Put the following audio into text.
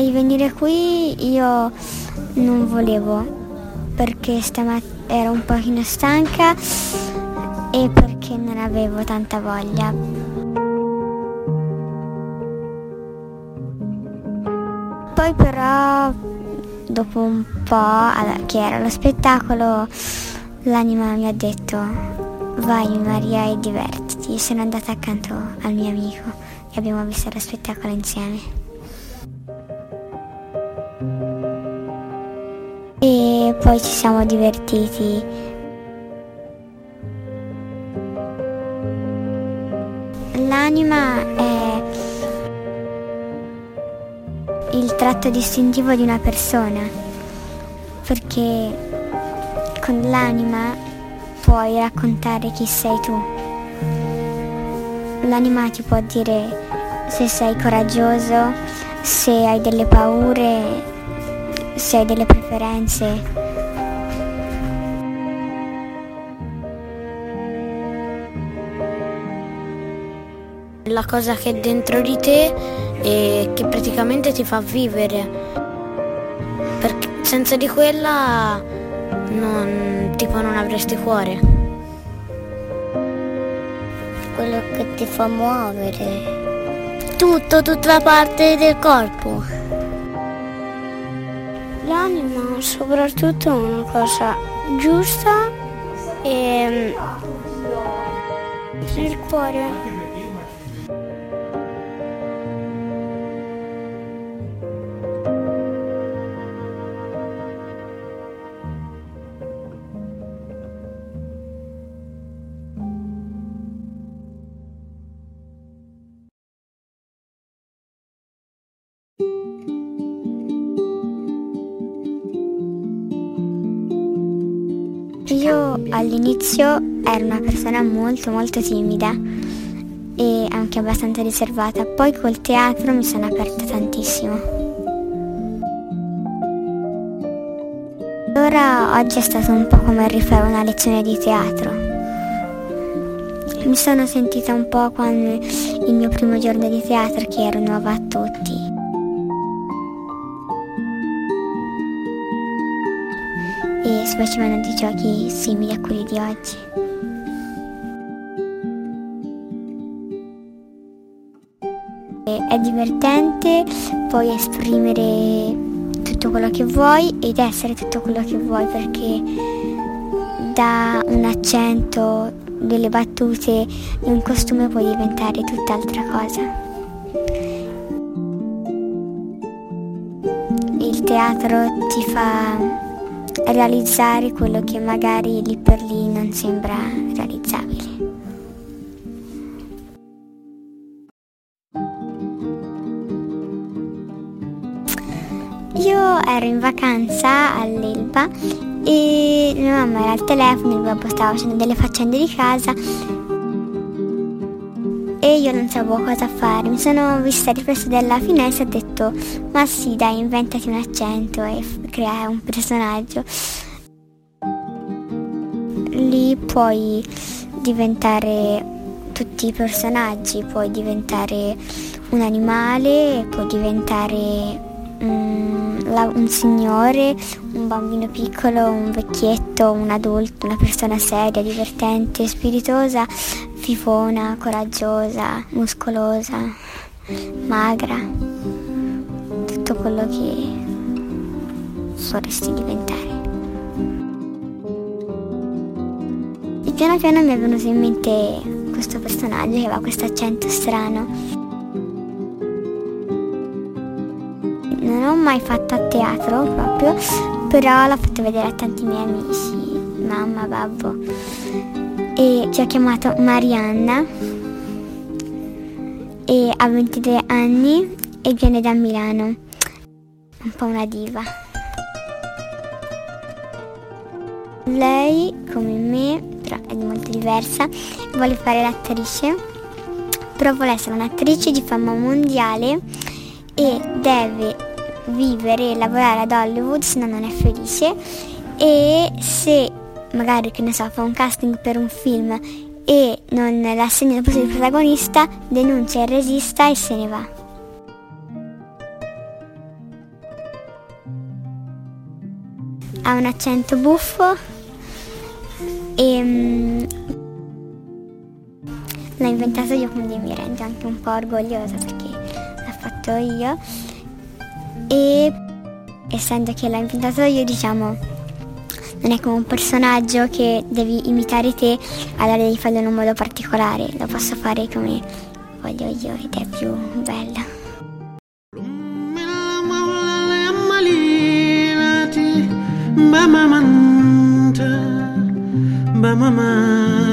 di venire qui io non volevo perché stamattina ero un pochino stanca e perché non avevo tanta voglia. Poi però dopo un po' che era lo spettacolo l'anima mi ha detto vai Maria e divertiti. Sono andata accanto al mio amico e abbiamo visto lo spettacolo insieme. Poi ci siamo divertiti. L'anima è il tratto distintivo di una persona, perché con l'anima puoi raccontare chi sei tu. L'anima ti può dire se sei coraggioso, se hai delle paure, se hai delle preferenze. La cosa che è dentro di te e che praticamente ti fa vivere. Perché senza di quella non, tipo non avresti cuore. Quello che ti fa muovere. Tutto, tutta la parte del corpo. L'anima soprattutto è una cosa giusta e il cuore Io all'inizio ero una persona molto molto timida e anche abbastanza riservata, poi col teatro mi sono aperta tantissimo. Allora oggi è stato un po' come rifare una lezione di teatro. Mi sono sentita un po' come il mio primo giorno di teatro che ero nuova a tutti. E facevano dei giochi simili a quelli di oggi. È divertente, puoi esprimere tutto quello che vuoi ed essere tutto quello che vuoi perché da un accento, delle battute un costume puoi diventare tutt'altra cosa. Il teatro ti fa realizzare quello che magari lì per lì non sembra realizzabile. Io ero in vacanza all'Elba e mia mamma era al telefono, il babbo stava facendo delle faccende di casa e io non sapevo cosa fare. Mi sono vista riflessa dalla finestra e ho detto ma sì dai inventati un accento e crea un personaggio. Lì puoi diventare tutti i personaggi, puoi diventare un animale, puoi diventare la, un signore, un bambino piccolo, un vecchietto, un adulto, una persona seria, divertente, spiritosa, fifona, coraggiosa, muscolosa, magra, tutto quello che vorresti diventare. E piano piano mi è venuto in mente questo personaggio che aveva questo accento strano. Non ho mai fatto a teatro proprio, però l'ho fatto vedere a tanti miei amici, mamma, babbo. E ci ho chiamato Marianna e ha 23 anni e viene da Milano. Un po' una diva. Lei, come me, però è molto diversa, vuole fare l'attrice, però vuole essere un'attrice di fama mondiale e deve vivere e lavorare ad Hollywood, se no non è felice e se magari che ne so, fa un casting per un film e non l'assegna il posto di protagonista, denuncia il regista e se ne va. Ha un accento buffo e mm, um, l'ho inventato io, quindi mi rendo anche un po' orgogliosa perché l'ho fatto io. E essendo che l'ho inventato io, diciamo, non è come un personaggio che devi imitare te allora devi farlo in un modo particolare lo posso fare come voglio io ed è più bella Bamamanta, bamamanta.